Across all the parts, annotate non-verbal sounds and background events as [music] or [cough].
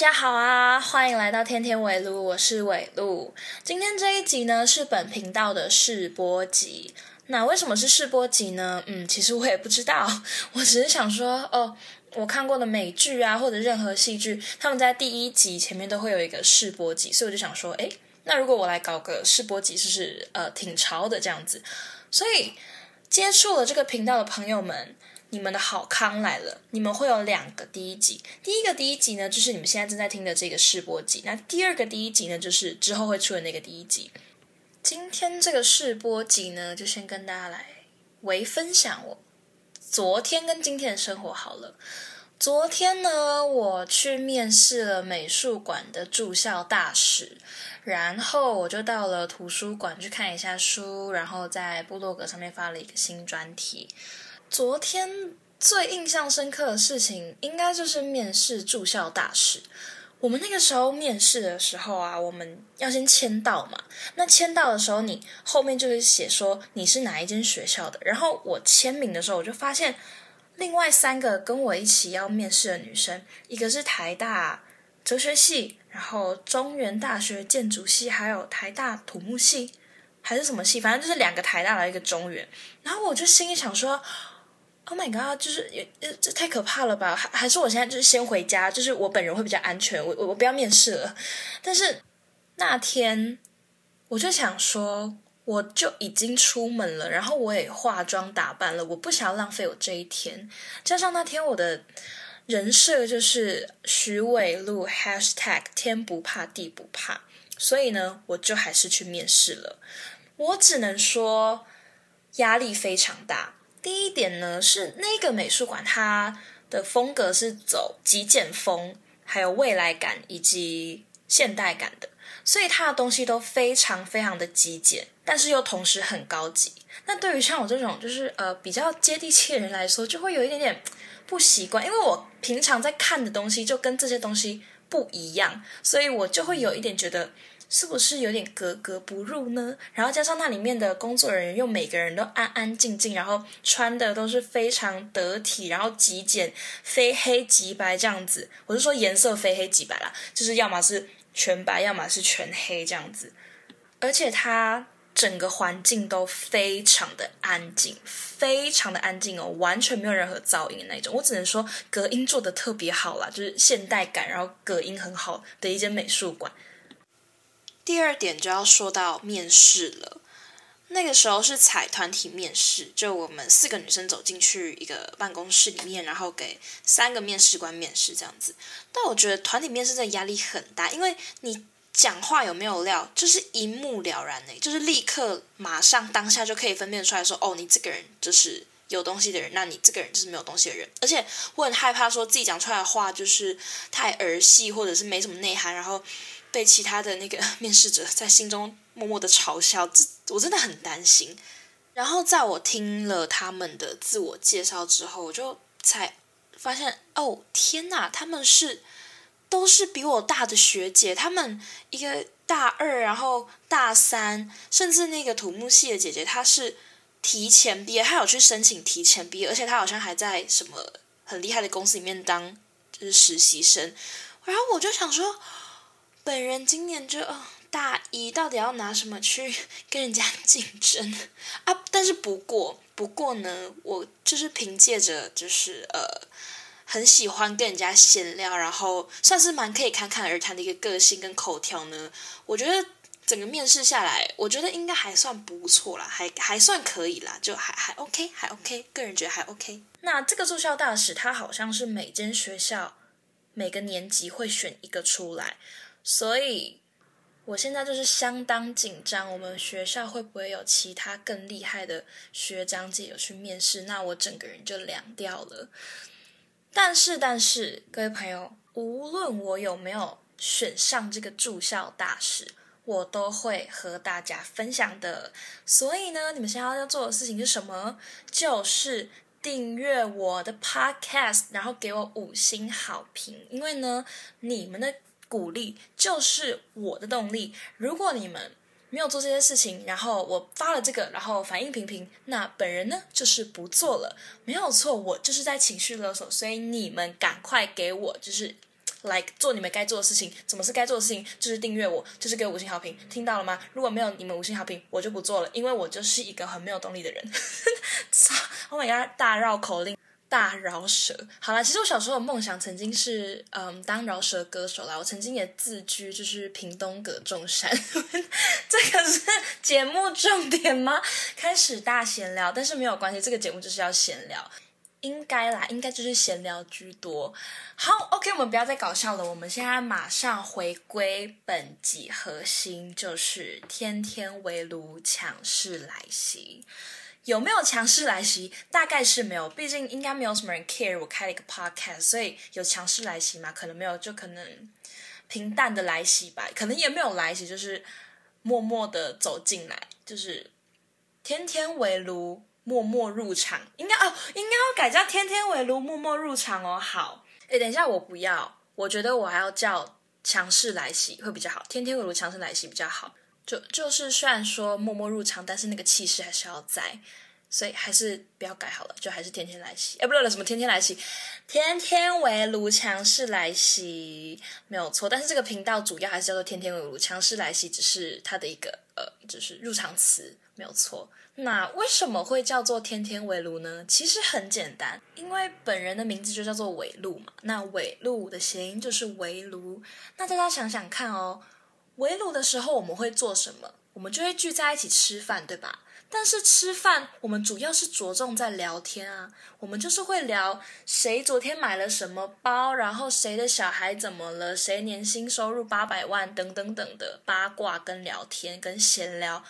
大家好啊，欢迎来到天天围路，我是尾路。今天这一集呢是本频道的试播集。那为什么是试播集呢？嗯，其实我也不知道，[laughs] 我只是想说，哦，我看过的美剧啊，或者任何戏剧，他们在第一集前面都会有一个试播集，所以我就想说，诶，那如果我来搞个试播集，是不是呃挺潮的这样子？所以接触了这个频道的朋友们。你们的好康来了！你们会有两个第一集，第一个第一集呢，就是你们现在正在听的这个试播集。那第二个第一集呢，就是之后会出的那个第一集。今天这个试播集呢，就先跟大家来为分享我昨天跟今天的生活好了。昨天呢，我去面试了美术馆的驻校大使，然后我就到了图书馆去看一下书，然后在部落格上面发了一个新专题。昨天最印象深刻的事情，应该就是面试住校大使。我们那个时候面试的时候啊，我们要先签到嘛。那签到的时候，你后面就是写说你是哪一间学校的。然后我签名的时候，我就发现另外三个跟我一起要面试的女生，一个是台大哲学系，然后中原大学建筑系，还有台大土木系，还是什么系，反正就是两个台大的一个中原。然后我就心里想说。Oh my god！就是也这太可怕了吧？还还是我现在就是先回家，就是我本人会比较安全。我我我不要面试了。但是那天我就想说，我就已经出门了，然后我也化妆打扮了，我不想要浪费我这一天。加上那天我的人设就是徐伟路 #hashtag 天不怕地不怕，所以呢，我就还是去面试了。我只能说压力非常大。第一点呢，是那个美术馆，它的风格是走极简风，还有未来感以及现代感的，所以它的东西都非常非常的极简，但是又同时很高级。那对于像我这种就是呃比较接地气的人来说，就会有一点点不习惯，因为我平常在看的东西就跟这些东西不一样，所以我就会有一点觉得。是不是有点格格不入呢？然后加上那里面的工作人员又每个人都安安静静，然后穿的都是非常得体，然后极简，非黑即白这样子。我是说颜色非黑即白啦，就是要么是全白，要么是全黑这样子。而且它整个环境都非常的安静，非常的安静哦，完全没有任何噪音的那种。我只能说隔音做的特别好啦，就是现代感，然后隔音很好的一间美术馆。第二点就要说到面试了，那个时候是采团体面试，就我们四个女生走进去一个办公室里面，然后给三个面试官面试这样子。但我觉得团体面试的压力很大，因为你讲话有没有料，就是一目了然呢，就是立刻马上当下就可以分辨出来说，哦，你这个人就是有东西的人，那你这个人就是没有东西的人。而且我很害怕说自己讲出来的话就是太儿戏，或者是没什么内涵，然后。被其他的那个 [laughs] 面试者在心中默默的嘲笑，这我真的很担心。然后在我听了他们的自我介绍之后，我就才发现，哦天哪，他们是都是比我大的学姐，他们一个大二，然后大三，甚至那个土木系的姐姐，她是提前毕业，她有去申请提前毕业，而且她好像还在什么很厉害的公司里面当就是实习生。然后我就想说。本人今年就哦大一，到底要拿什么去 [laughs] 跟人家竞争啊？但是不过，不过呢，我就是凭借着就是呃，很喜欢跟人家闲聊，然后算是蛮可以侃侃而谈的一个个性跟口条呢。我觉得整个面试下来，我觉得应该还算不错啦，还还算可以啦，就还还 OK，还 OK，个人觉得还 OK。那这个住校大使，他好像是每间学校每个年级会选一个出来。所以，我现在就是相当紧张。我们学校会不会有其他更厉害的学长姐有去面试？那我整个人就凉掉了。但是，但是，各位朋友，无论我有没有选上这个住校大使，我都会和大家分享的。所以呢，你们现在要做的事情是什么？就是订阅我的 Podcast，然后给我五星好评。因为呢，你们的。鼓励就是我的动力。如果你们没有做这些事情，然后我发了这个，然后反应平平，那本人呢就是不做了。没有错，我就是在情绪勒索。所以你们赶快给我就是 like 做你们该做的事情。怎么是该做的事情？就是订阅我，就是给我五星好评，听到了吗？如果没有你们五星好评，我就不做了，因为我就是一个很没有动力的人。[laughs] 操！Oh my god！大绕口令。大饶舌，好啦，其实我小时候的梦想曾经是，嗯，当饶舌歌手啦。我曾经也自居，就是屏东葛仲山。[laughs] 这个是节目重点吗？开始大闲聊，但是没有关系，这个节目就是要闲聊，应该啦，应该就是闲聊居多。好，OK，我们不要再搞笑了，我们现在马上回归本集核心，就是天天围炉强势来袭。有没有强势来袭？大概是没有，毕竟应该没有什么人 care 我开了一个 podcast，所以有强势来袭吗？可能没有，就可能平淡的来袭吧。可能也没有来袭，就是默默的走进来，就是天天围炉，默默入场。应该哦，应该要改叫天天围炉，默默入场哦。好，哎，等一下，我不要，我觉得我还要叫强势来袭会比较好。天天围炉，强势来袭比较好。就就是虽然说默默入场，但是那个气势还是要在，所以还是不要改好了，就还是天天来袭。哎，不对了，什么天天来袭？天天围炉强势来袭没有错，但是这个频道主要还是叫做天天围炉强势来袭，只是它的一个呃，就是入场词没有错。那为什么会叫做天天围炉呢？其实很简单，因为本人的名字就叫做围炉嘛。那围炉的谐音就是围炉。那大家想想看哦。围炉的时候我们会做什么？我们就会聚在一起吃饭，对吧？但是吃饭我们主要是着重在聊天啊，我们就是会聊谁昨天买了什么包，然后谁的小孩怎么了，谁年薪收入八百万等等等的八卦跟聊天跟闲聊。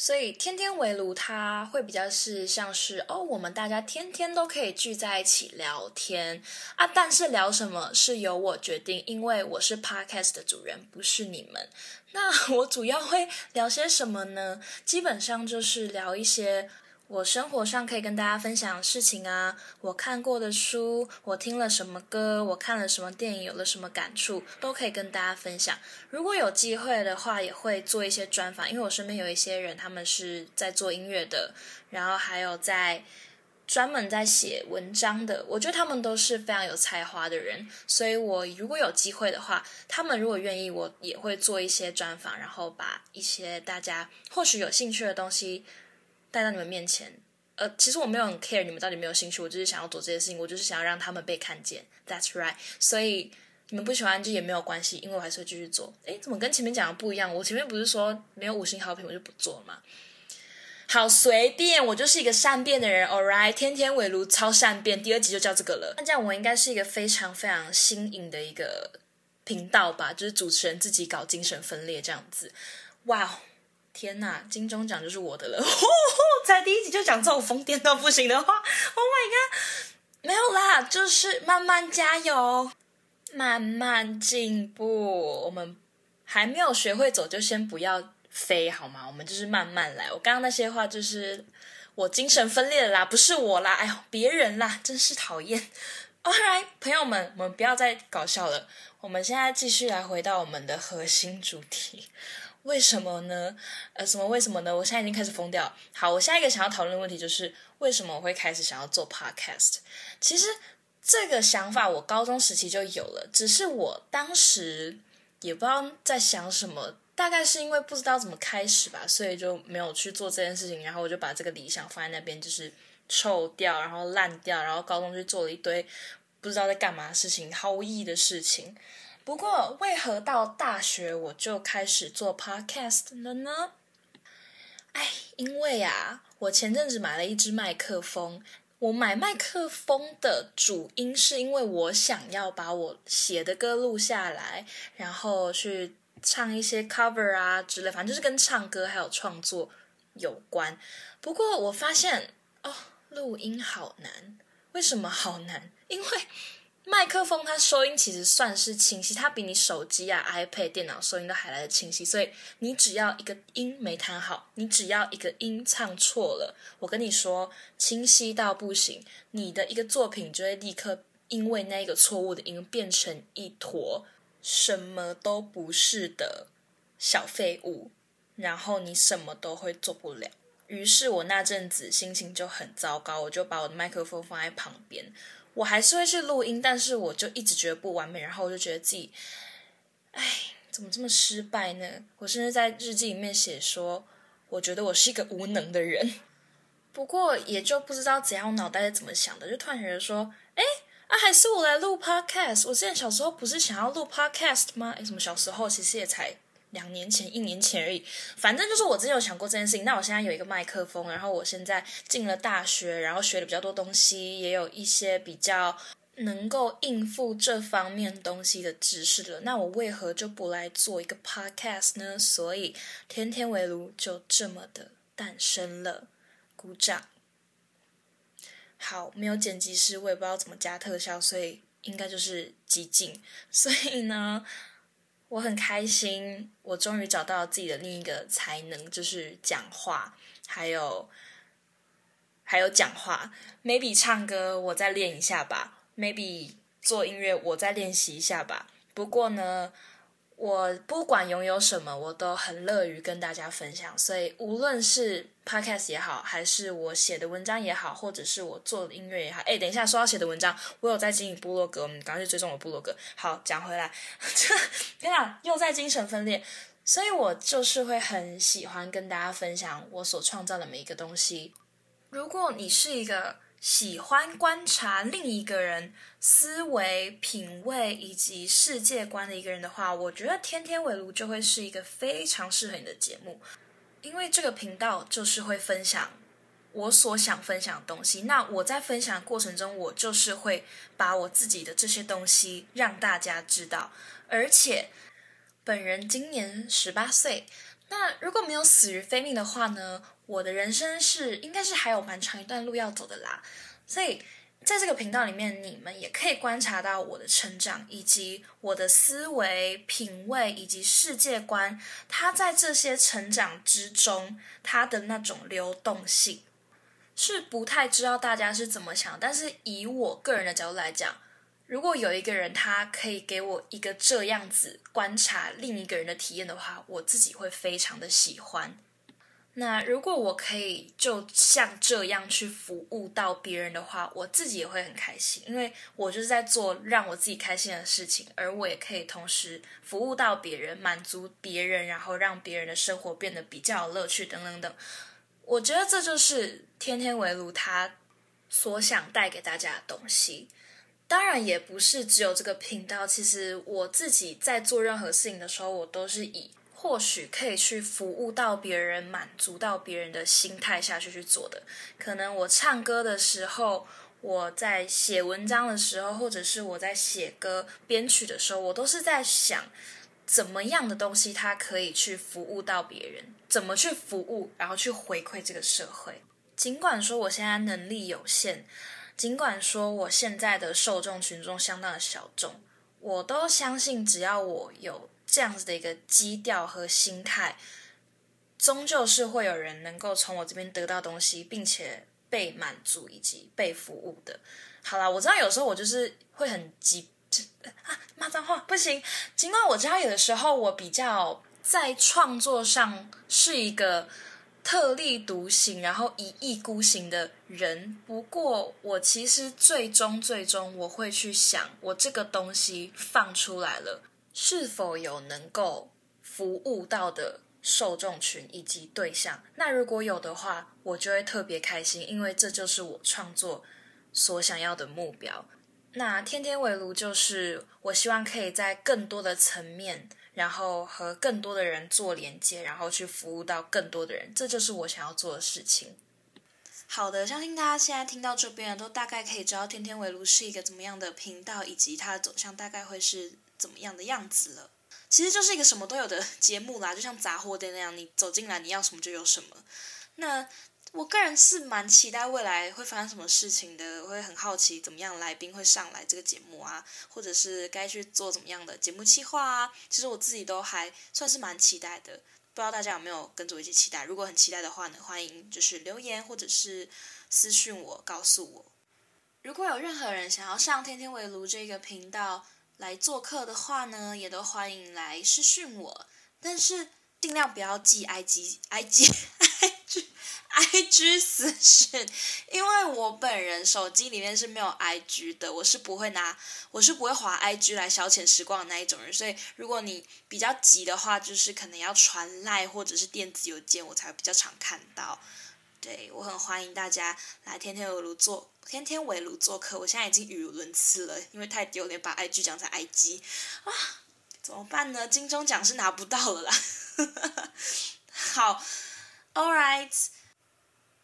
所以天天围炉，它会比较是像是哦，我们大家天天都可以聚在一起聊天啊。但是聊什么是由我决定，因为我是 podcast 的主人，不是你们。那 [laughs] 我主要会聊些什么呢？基本上就是聊一些。我生活上可以跟大家分享的事情啊，我看过的书，我听了什么歌，我看了什么电影，有了什么感触，都可以跟大家分享。如果有机会的话，也会做一些专访，因为我身边有一些人，他们是在做音乐的，然后还有在专门在写文章的，我觉得他们都是非常有才华的人，所以我如果有机会的话，他们如果愿意，我也会做一些专访，然后把一些大家或许有兴趣的东西。带到你们面前，呃，其实我没有很 care 你们到底没有兴趣，我就是想要做这些事情，我就是想要让他们被看见。That's right。所以你们不喜欢就也没有关系，因为我还是会继续做。诶，怎么跟前面讲的不一样？我前面不是说没有五星好评我就不做吗？好随便，我就是一个善变的人。Alright，天天围炉超善变，第二集就叫这个了。那这样我应该是一个非常非常新颖的一个频道吧？就是主持人自己搞精神分裂这样子。哇！天呐，金钟奖就是我的了！[laughs] 在第一集就讲这种疯癫到不行的话，Oh my god！没有啦，就是慢慢加油，慢慢进步。我们还没有学会走，就先不要飞好吗？我们就是慢慢来。我刚刚那些话就是我精神分裂了啦，不是我啦，哎呦，别人啦，真是讨厌。Alright，朋友们，我们不要再搞笑了，我们现在继续来回到我们的核心主题。为什么呢？呃，什么为什么呢？我现在已经开始疯掉。好，我下一个想要讨论的问题就是为什么我会开始想要做 podcast？其实这个想法我高中时期就有了，只是我当时也不知道在想什么，大概是因为不知道怎么开始吧，所以就没有去做这件事情。然后我就把这个理想放在那边，就是臭掉，然后烂掉，然后高中就做了一堆不知道在干嘛的事情，毫无意义的事情。不过，为何到大学我就开始做 podcast 了呢？哎，因为啊，我前阵子买了一支麦克风。我买麦克风的主因是因为我想要把我写的歌录下来，然后去唱一些 cover 啊之类，反正就是跟唱歌还有创作有关。不过我发现哦，录音好难。为什么好难？因为。麦克风它收音其实算是清晰，它比你手机啊、iPad、电脑收音都还来的清晰。所以你只要一个音没弹好，你只要一个音唱错了，我跟你说，清晰到不行，你的一个作品就会立刻因为那个错误的音变成一坨什么都不是的小废物，然后你什么都会做不了。于是我那阵子心情就很糟糕，我就把我的麦克风放在旁边。我还是会去录音，但是我就一直觉得不完美，然后我就觉得自己，哎，怎么这么失败呢？我甚至在日记里面写说，我觉得我是一个无能的人。不过也就不知道怎样，脑袋是怎么想的，就突然觉得说，哎，啊，还是我来录 podcast。我之前小时候不是想要录 podcast 吗？哎，什么小时候？其实也才。两年前、一年前而已，反正就是我之前有想过这件事情。那我现在有一个麦克风，然后我现在进了大学，然后学了比较多东西，也有一些比较能够应付这方面东西的知识了。那我为何就不来做一个 podcast 呢？所以天天围炉就这么的诞生了。鼓掌。好，没有剪辑师，我也不知道怎么加特效，所以应该就是极尽。所以呢。我很开心，我终于找到自己的另一个才能，就是讲话，还有还有讲话。Maybe 唱歌，我再练一下吧。Maybe 做音乐，我再练习一下吧。不过呢。我不管拥有什么，我都很乐于跟大家分享。所以无论是 podcast 也好，还是我写的文章也好，或者是我做的音乐也好，哎，等一下说到写的文章，我有在经营部落格，我们赶快去追踪我部落格。好，讲回来，[laughs] 天啊，又在精神分裂。所以我就是会很喜欢跟大家分享我所创造的每一个东西。如果你是一个。喜欢观察另一个人思维、品味以及世界观的一个人的话，我觉得《天天围炉》就会是一个非常适合你的节目，因为这个频道就是会分享我所想分享的东西。那我在分享过程中，我就是会把我自己的这些东西让大家知道。而且，本人今年十八岁，那如果没有死于非命的话呢？我的人生是应该是还有蛮长一段路要走的啦，所以在这个频道里面，你们也可以观察到我的成长，以及我的思维、品味以及世界观，它在这些成长之中，它的那种流动性是不太知道大家是怎么想，但是以我个人的角度来讲，如果有一个人他可以给我一个这样子观察另一个人的体验的话，我自己会非常的喜欢。那如果我可以就像这样去服务到别人的话，我自己也会很开心，因为我就是在做让我自己开心的事情，而我也可以同时服务到别人，满足别人，然后让别人的生活变得比较有乐趣，等等等。我觉得这就是天天围炉他所想带给大家的东西。当然，也不是只有这个频道，其实我自己在做任何事情的时候，我都是以。或许可以去服务到别人，满足到别人的心态下去去做的。可能我唱歌的时候，我在写文章的时候，或者是我在写歌编曲的时候，我都是在想，怎么样的东西它可以去服务到别人，怎么去服务，然后去回馈这个社会。尽管说我现在能力有限，尽管说我现在的受众群众相当的小众，我都相信只要我有。这样子的一个基调和心态，终究是会有人能够从我这边得到东西，并且被满足以及被服务的。好啦，我知道有时候我就是会很急啊，骂脏话不行。尽管我知道有的时候我比较在创作上是一个特立独行，然后一意孤行的人，不过我其实最终最终我会去想，我这个东西放出来了。是否有能够服务到的受众群以及对象？那如果有的话，我就会特别开心，因为这就是我创作所想要的目标。那天天围炉就是我希望可以在更多的层面，然后和更多的人做连接，然后去服务到更多的人，这就是我想要做的事情。好的，相信大家现在听到这边都大概可以知道天天围炉是一个怎么样的频道，以及它的走向大概会是。怎么样的样子了？其实就是一个什么都有的节目啦，就像杂货店那样，你走进来你要什么就有什么。那我个人是蛮期待未来会发生什么事情的，我会很好奇怎么样来宾会上来这个节目啊，或者是该去做怎么样的节目企划啊。其实我自己都还算是蛮期待的，不知道大家有没有跟着我一起期待？如果很期待的话呢，欢迎就是留言或者是私讯我告诉我。如果有任何人想要上天天围炉这个频道。来做客的话呢，也都欢迎来私讯我，但是尽量不要寄 I G [laughs] I G I G IG 私讯，因为我本人手机里面是没有 IG 的，我是不会拿，我是不会划 IG 来消遣时光的那一种人，所以如果你比较急的话，就是可能要传赖或者是电子邮件，我才比较常看到。对我很欢迎大家来天天鹅炉做天天围炉做客，我现在已经语无伦次了，因为太丢脸，把 IG 讲成 IG 啊，怎么办呢？金钟奖是拿不到了啦。好，All right，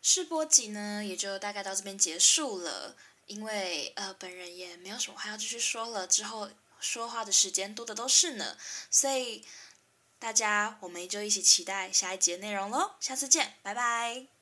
试播集呢也就大概到这边结束了，因为呃本人也没有什么话要继续说了，之后说话的时间多的都是呢，所以大家我们就一起期待下一集的内容喽，下次见，拜拜。